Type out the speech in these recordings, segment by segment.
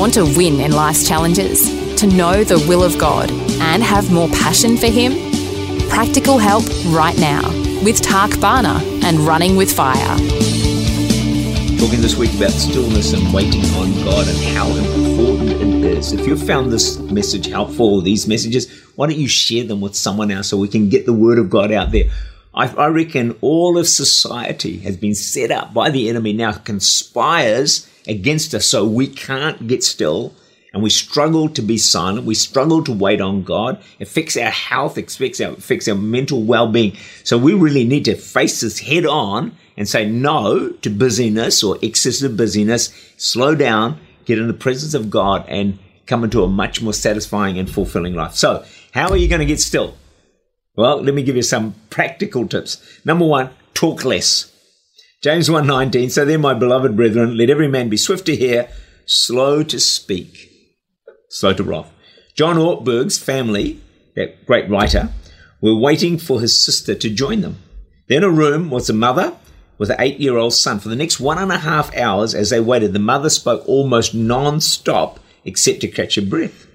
Want to win in life's challenges? To know the will of God and have more passion for Him? Practical help right now with Tak Bhana and Running with Fire. Talking this week about stillness and waiting on God and how important it is. If you've found this message helpful, these messages, why don't you share them with someone else so we can get the word of God out there? I, I reckon all of society has been set up by the enemy now conspires against us so we can't get still and we struggle to be silent. We struggle to wait on God. It affects our health, it affects our, affects our mental well-being. So we really need to face this head on and say no to busyness or excessive busyness. Slow down, get in the presence of God and come into a much more satisfying and fulfilling life. So how are you going to get still? Well, let me give you some practical tips. Number one, talk less. James 1.19, so then my beloved brethren, let every man be swift to hear, slow to speak, slow to wrath. John Ortberg's family, that great writer, were waiting for his sister to join them. Then a room was a mother with an eight-year-old son. For the next one and a half hours as they waited, the mother spoke almost non-stop except to catch her breath.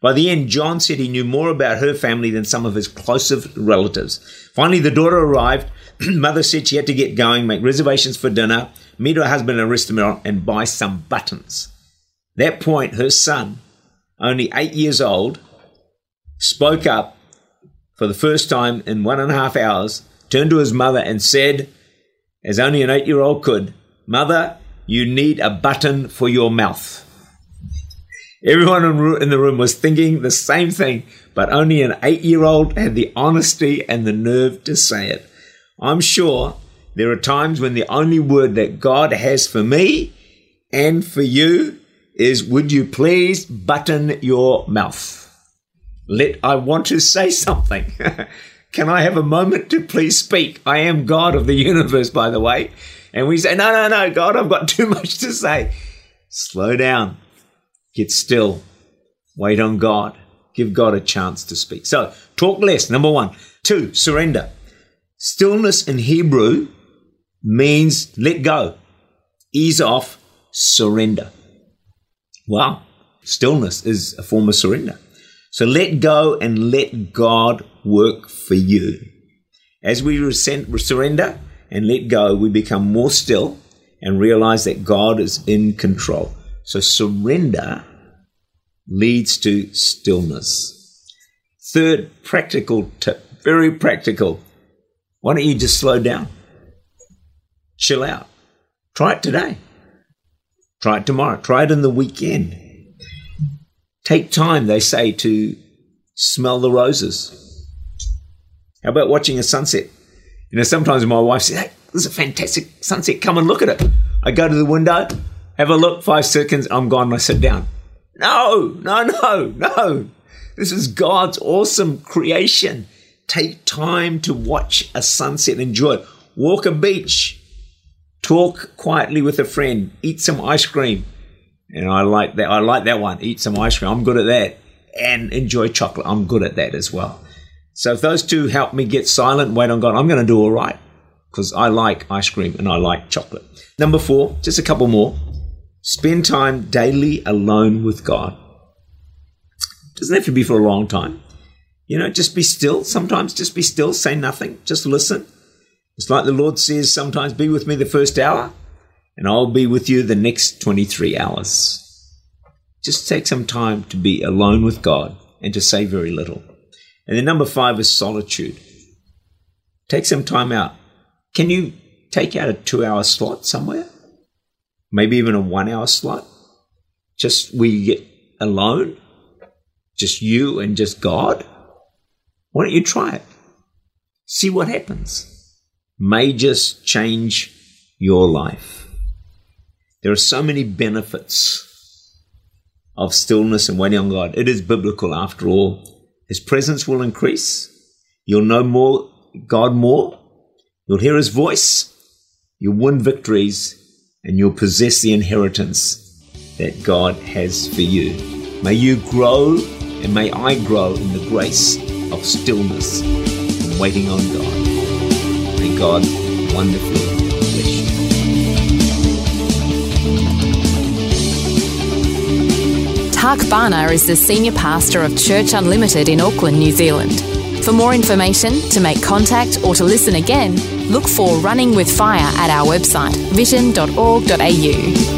By the end, John said he knew more about her family than some of his closest relatives. Finally, the daughter arrived. Mother said she had to get going, make reservations for dinner, meet her husband in a restaurant, and buy some buttons. That point, her son, only eight years old, spoke up for the first time in one and a half hours, turned to his mother, and said, as only an eight year old could, Mother, you need a button for your mouth. Everyone in the room was thinking the same thing, but only an eight year old had the honesty and the nerve to say it. I'm sure there are times when the only word that God has for me and for you is, Would you please button your mouth? Let I want to say something. Can I have a moment to please speak? I am God of the universe, by the way. And we say, No, no, no, God, I've got too much to say. Slow down Get still. Wait on God. Give God a chance to speak. So, talk less, number one. Two, surrender. Stillness in Hebrew means let go, ease off, surrender. Wow. Stillness is a form of surrender. So let go and let God work for you. As we surrender and let go, we become more still and realize that God is in control. So surrender leads to stillness. Third practical tip, very practical. Why don't you just slow down? Chill out. Try it today. Try it tomorrow. Try it in the weekend. Take time, they say, to smell the roses. How about watching a sunset? You know, sometimes my wife says, Hey, this is a fantastic sunset. Come and look at it. I go to the window, have a look, five seconds, I'm gone, I sit down. No, no, no, no. This is God's awesome creation. Take time to watch a sunset, and enjoy it. Walk a beach, talk quietly with a friend, eat some ice cream. And I like that. I like that one. Eat some ice cream. I'm good at that. And enjoy chocolate. I'm good at that as well. So if those two help me get silent, wait on God, I'm going to do all right because I like ice cream and I like chocolate. Number four, just a couple more. Spend time daily alone with God. Doesn't have to be for a long time. You know, just be still. Sometimes just be still, say nothing, just listen. It's like the Lord says sometimes, be with me the first hour, and I'll be with you the next 23 hours. Just take some time to be alone with God and to say very little. And then number five is solitude. Take some time out. Can you take out a two hour slot somewhere? maybe even a one hour slot. Just where you get alone, just you and just God. Why don't you try it? See what happens. May just change your life. There are so many benefits of stillness and waiting on God. It is biblical after all. His presence will increase. You'll know more God more. You'll hear his voice. You'll win victories and you'll possess the inheritance that God has for you. May you grow and may I grow in the grace of stillness waiting on God. May God wonderfully bless you. Tak Bhana is the senior pastor of Church Unlimited in Auckland, New Zealand. For more information, to make contact, or to listen again, look for Running with Fire at our website, vision.org.au.